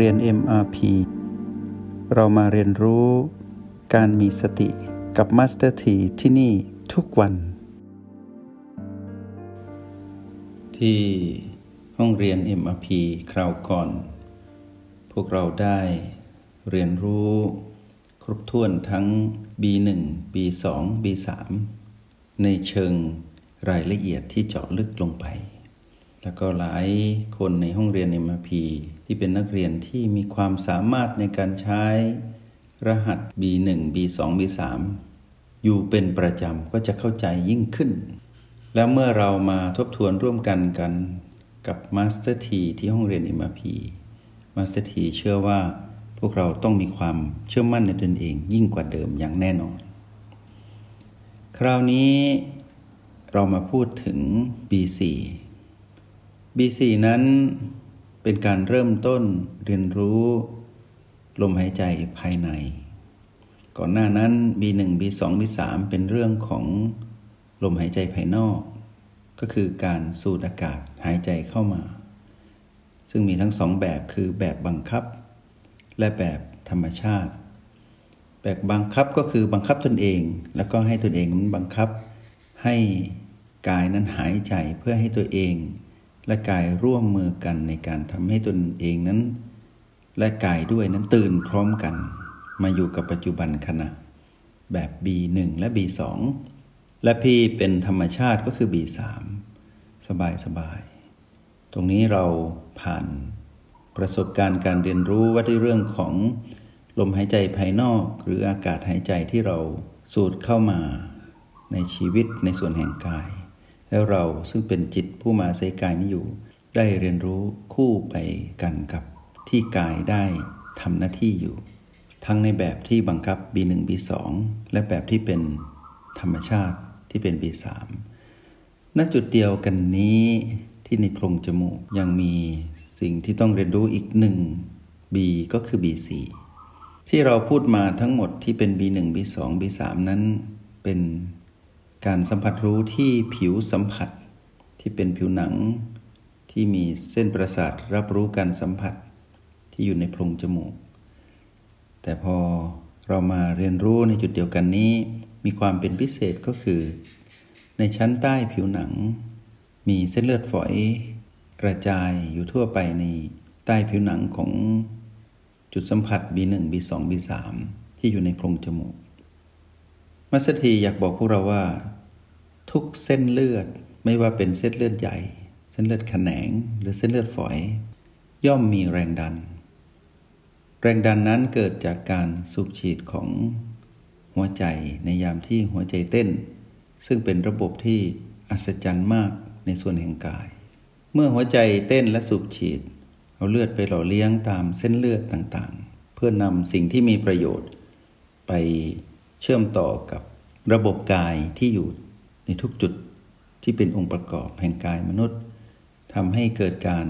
เรียน MRP เรามาเรียนรู้การมีสติกับ Master T ที่ที่นี่ทุกวัน ที่ห้องเรียน MRP คราวก่อน พวกเราได้เรียนรู้ครบถ้วนทั้ง B1 B2 B3 ในเชิงรายละเอียดที่เจาะลึกลงไป แล้วก็หลายคนในห้องเรียน MRP ที่เป็นนักเรียนที่มีความสามารถในการใช้รหัส B1 B2 B3 อยู่เป็นประจำก็จะเข้าใจยิ่งขึ้น แล้วเมื่อเรามาทบทวนร่วมกันกันกับ Master T ที่ห้องเรียน MRP Master T เชื่อว่าพวกเราต้องมีความเชื่อมั่นในตนเองยิ่งกว่าเดิมอย่างแน่นอน คราวนี้เรามาพูดถึง B4 B4 นั้นเป็นการเริ่มต้นเรียนรู้ลมหายใจภายใน ก่อนหน้านั้น B1 B2 B3 เป็นเรื่องของลมหายใจภายนอก ก็คือการสูดอากาศหายใจเข้ามา ซึ่งมีทั้งสองแบบคือแบบบังคับ และแบบธรรมชาติ แบบบังคับก็คือบังคับตนเอง แล้วก็ให้ตนเองนั้นบังคับให้กายนั้นหายใจเพื่อให้ตัวเอง และกายร่วมมือกันในการทำให้ตนเองนั้น และกายด้วยนั้นตื่นพร้อมกัน มาอยู่กับปัจจุบันขณะ แบบ B1 และ B2 และ P เป็นธรรมชาติก็คือ B3 สบายสบาย ตรงนี้เราผ่านประสบการณ์การเรียนรู้ว่าด้วยเรื่องของลมหายใจภายนอก หรืออากาศหายใจที่เราสูดเข้ามาในชีวิตในส่วนแห่งกาย แล้วเราซึ่งเป็นจิตผู้มาใช้กายนี้อยู่ ได้เรียนรู้คู่ไปกันกับที่กายได้ทำหน้าที่อยู่ ทั้งในแบบที่บังคับ B1 B2 และแบบที่เป็นธรรมชาติที่เป็น B3 ณจุดเดียวกันนี้ที่ในโพรงจมูกยังมีสิ่งที่ต้องเรียนรู้อีกหนึ่ง B ก็คือ B4 ที่เราพูดมาทั้งหมดที่เป็น B1 B2 B3 นั้นเป็น การสัมผัสรู้ที่ผิวสัมผัส ที่เป็นผิวหนัง ที่มีเส้นประสาทรับรู้การสัมผัสที่อยู่ในโพรงจมูก แต่พอเรามาเรียนรู้ในจุดเดียวกันนี้ มีความเป็นพิเศษก็คือ ในชั้นใต้ผิวหนัง มีเส้นเลือดฝอย กระจายอยู่ทั่วไปในใต้ผิวหนังของจุดสัมผัส B1 B2 B3 ที่อยู่ในโพรงจมูก มัสถีอยากบอกพวกเราว่า ทุกเส้นเลือดไม่ว่าเป็นเส้นเลือดใหญ่ เส้นเลือดแขนง หรือเส้นเลือดฝอย ย่อมมีแรงดัน แรงดันนั้นเกิดจากการสูบฉีดของหัวใจในยามที่หัวใจเต้น ซึ่งเป็นระบบที่อัศจรรย์มากในส่วนแห่งกาย เมื่อหัวใจเต้นและสูบฉีด เอาเลือดไปหล่อเลี้ยงตามเส้นเลือดต่างๆ เพื่อนำสิ่งที่มีประโยชน์ ไปเชื่อมต่อกับระบบกายที่อยู่ ในทุกจุดที่เป็นองค์ประกอบแห่งกายมนุษย์ทำให้เกิดการ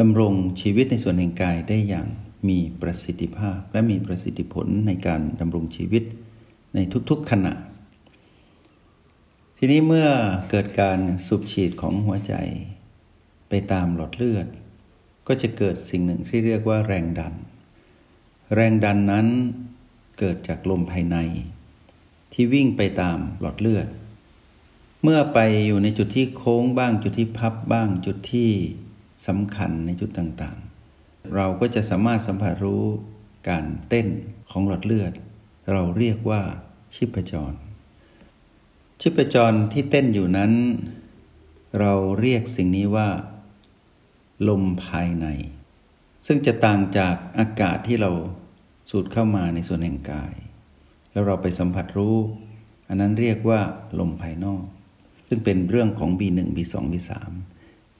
ดำรงชีวิตในส่วนแห่งกายได้อย่างมีประสิทธิภาพ และมีประสิทธิผลในการดำรงชีวิตในทุกๆขณะ ทีนี้เมื่อเกิดการสูบฉีดของหัวใจ ไปตามหลอดเลือด ก็จะเกิดสิ่งหนึ่งที่เรียกว่าแรงดัน แรงดันนั้นเกิดจากลมภายใน ที่วิ่งไปตามหลอดเลือด เมื่อไปอยู่ในจุดที่โค้งบ้างจุดที่พับบ้างจุดที่สำคัญในจุดต่างๆ เราก็จะสามารถสัมผัสรู้การเต้นของหลอดเลือด เราเรียกว่าชิพจรชิพจรที่เต้นอยู่นั้น เราเรียกสิ่งนี้ว่า ลมภายใน ซึ่งจะต่างจากอากาศที่เราสูดเข้ามาในส่วนแห่งกาย แล้วเราไปสัมผัสรู้ อันนั้นเรียกว่าลมภายนอก ซึ่งเป็นเรื่องของ B1 B2 B3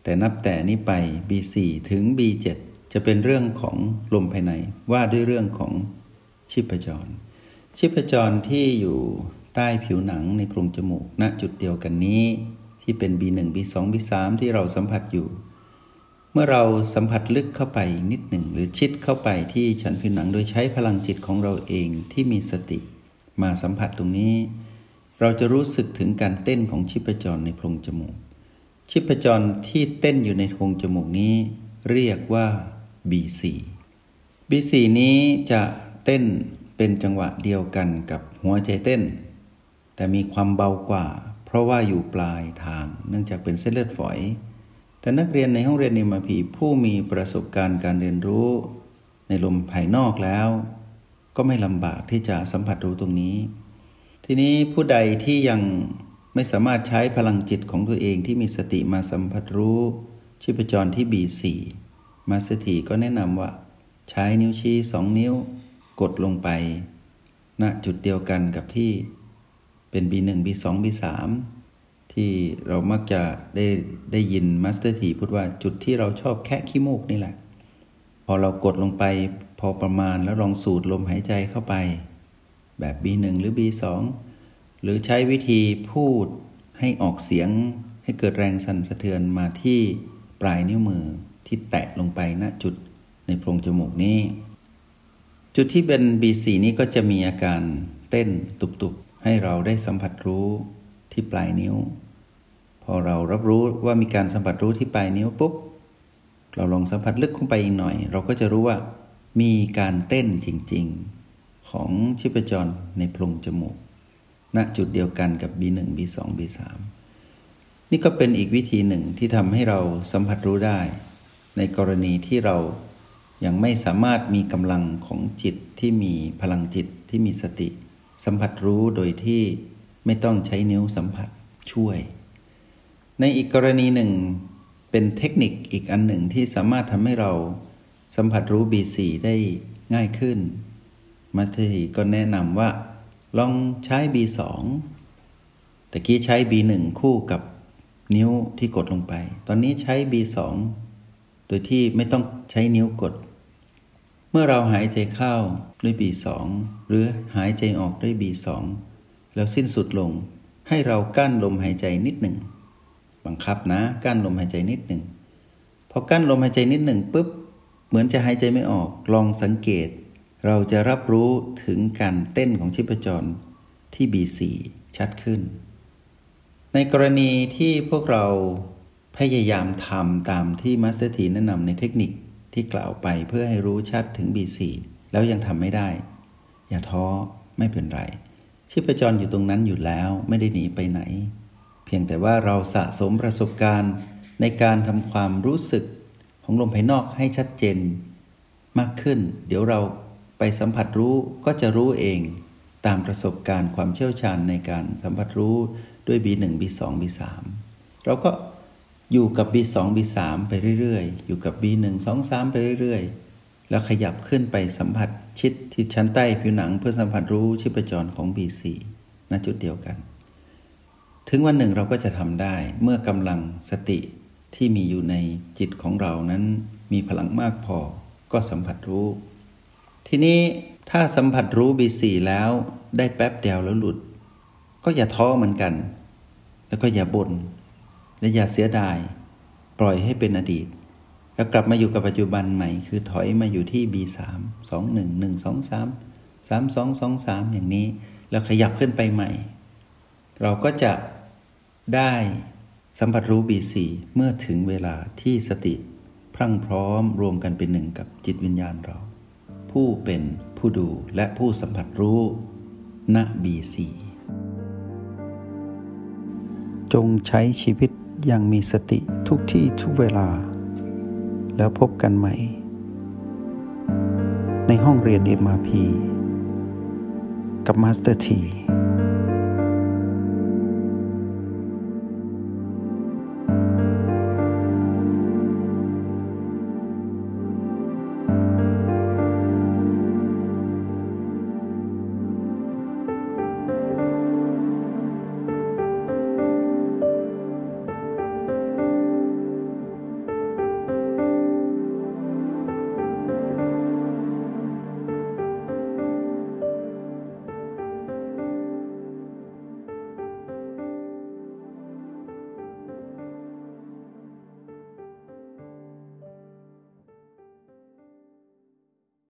แต่นับแต่นี้ไป B4 ถึง B7 จะเป็นเรื่องของลมภายในว่าด้วยเรื่องของชิพจรชิพจรที่อยู่ใต้ผิวหนังในโพรงจมูกณจุดเดียวกันนี้ ที่เป็น B1 B2 B3 ที่เราสัมผัสอยู่ เมื่อเราสัมผัสลึกเข้าไปนิดหนึ่งหรือชิดเข้าไปที่ชั้นผิวหนังโดยใช้พลังจิตของเราเองที่มีสติ มาสัมผัสตรงนี้ เราจะรู้สึกถึงการเต้นของชิพจรในโพรงจมูกชิพจรที่เต้นอยู่ในโพรงจมูกนี้ เรียกว่า B4 B4 นี้จะเต้นเป็นจังหวะเดียวกันกับหัวใจเต้น แต่มีความเบากว่า เพราะว่าอยู่ปลายทาง เนื่องจากเป็นเส้นเลือดฝอย แต่นักเรียนในห้องเรียนนิมาพีผู้มีประสบการณ์การเรียนรู้ ในลมภายนอกแล้ว ก็ไม่ลำบากที่จะสัมผัสรู้ตรงนี้ ทีนี้ผู้ใดที่ยังไม่สามารถใช้พลังจิตของตัวเองที่มีสติมาสัมผัสรู้ ชีพจรที่ B4 มาสถีก็แนะนำว่า ใช้นิ้วชี้สองนิ้ว กดลงไปณจุดเดียวกันกับที่เป็น B1 B2 B3 ที่เรามักจะได้ได้ยินมาสเตอร์ทีพูดว่าจุดที่เราชอบแค่ขี้มูกนี่แหละ พอเรากดลงไปพอประมาณแล้วลองสูดลมหายใจเข้าไป แบบ B1 หรือ B2 หรือใช้วิธีพูดให้ออกเสียงให้เกิดแรงสั่นสะเทือนมาที่ปลายนิ้วมือที่แตะลงไปณจุดในโพรงจมูกนี้ จุดที่เป็น B4 นี้ก็จะมีอาการเต้นตุบๆ ให้เราได้สัมผัสรู้ที่ปลายนิ้ว พอเรารับรู้ว่ามีการสัมผัสรู้ที่ปลายนิ้วปุ๊บเราลองสัมผัสลึกลงไปอีกหน่อย เราก็จะรู้ว่ามีการเต้นจริง ๆ ของชีพจรในโพรงจมูก ณจุดเดียวกันกับ B1 B2 B3 นี่ก็เป็นอีกวิธีหนึ่งที่ทำให้เราสัมผัสรู้ได้ ในกรณีที่เรายังไม่สามารถมีกำลังของจิตที่มีพลังจิตที่มีสติ สัมผัสรู้โดยที่ไม่ต้องใช้นิ้วสัมผัสช่วย ในอีกกรณีหนึ่ง เป็นเทคนิคอีกอันหนึ่งที่สามารถทำให้เราสัมผัสรู้ B4 ได้ง่ายขึ้น มาสเตอร์ก็แนะนำว่า ลองใช้ B2 ตะกี้ใช้ B1 คู่กับนิ้วที่กดลงไป ตอนนี้ใช้ B2 โดยที่ไม่ต้องใช้นิ้วกด เมื่อเราหายใจเข้าด้วย B2 หรือหายใจออกด้วย B2 แล้วสิ้นสุดลง ให้เรากั้นลมหายใจนิดหนึ่ง บังคับนะ กั้นลมหายใจนิดหนึ่ง พอกั้นลมหายใจนิดหนึ่งปุ๊บ เหมือนจะหายใจไม่ออก ลองสังเกต เราจะรับรู้ถึงการเต้นของชีพจรที่ B4 ชัดขึ้น ในกรณีที่พวกเราพยายามทำตามที่มาสเตอร์ทีแนะนำในเทคนิคที่กล่าวไปเพื่อให้รู้ชัดถึง B4 แล้วยังทำไม่ได้ อย่าท้อไม่เป็นไร ชีพจรอยู่ตรงนั้นอยู่แล้วไม่ได้หนีไปไหน เพียงแต่ว่าเราสะสมประสบการณ์ในการทำความรู้สึกของลมภายนอกให้ชัดเจน มากขึ้น เดี๋ยวเรา ไปสัมผัสรู้ก็จะรู้เองตามประสบการณ์ความเชี่ยวชาญในการสัมผัสรู้ด้วย B1 B2 B3 เราก็อยู่กับ B2 B3 ไปเรื่อยๆ อยู่กับ B1 2 3 ไปเรื่อยๆ แล้วขยับขึ้นไปสัมผัสชิดที่ชั้นใต้ผิวหนังเพื่อสัมผัสรู้ชีพจรของ B4 ณจุดเดียวกัน ถึงวันหนึ่งเราก็จะทำได้เมื่อกำลังสติที่มีอยู่ในจิตของเรานั้นมีพลังมากพอก็สัมผัสรู้ ทีนี้ถ้าสัมผัสรู้ B4 แล้วได้แป๊บเดียวแล้วหลุด ก็อย่าท้อเหมือนกัน แล้วก็อย่าบน่นและอย่าเสียดาย ปล่อยให้เป็นอดีต แล้วกลับมาอยู่กับปัจจุบันใหม่ คือถอยมาอยู่ที่ B3 2 1 1 2 3 3 2 2 3 อย่างนี้ แล้วขยับขึ้นไปใหม่ เราก็จะได้สัมผัสรู้ B4 เมื่อถึงเวลาที่สติ พรั่งพร้อมรวมกันเป็นหนึ่งกับจิตวิญญาณเรา ผู้เป็นผู้ดูและผู้สัมผัสรู้ณบีสีจงใช้ชีวิตอย่างมีสติทุกที่ทุกเวลา แล้วพบกันใหม่ ในห้องเรียน MRP กับมาสเตอร์ที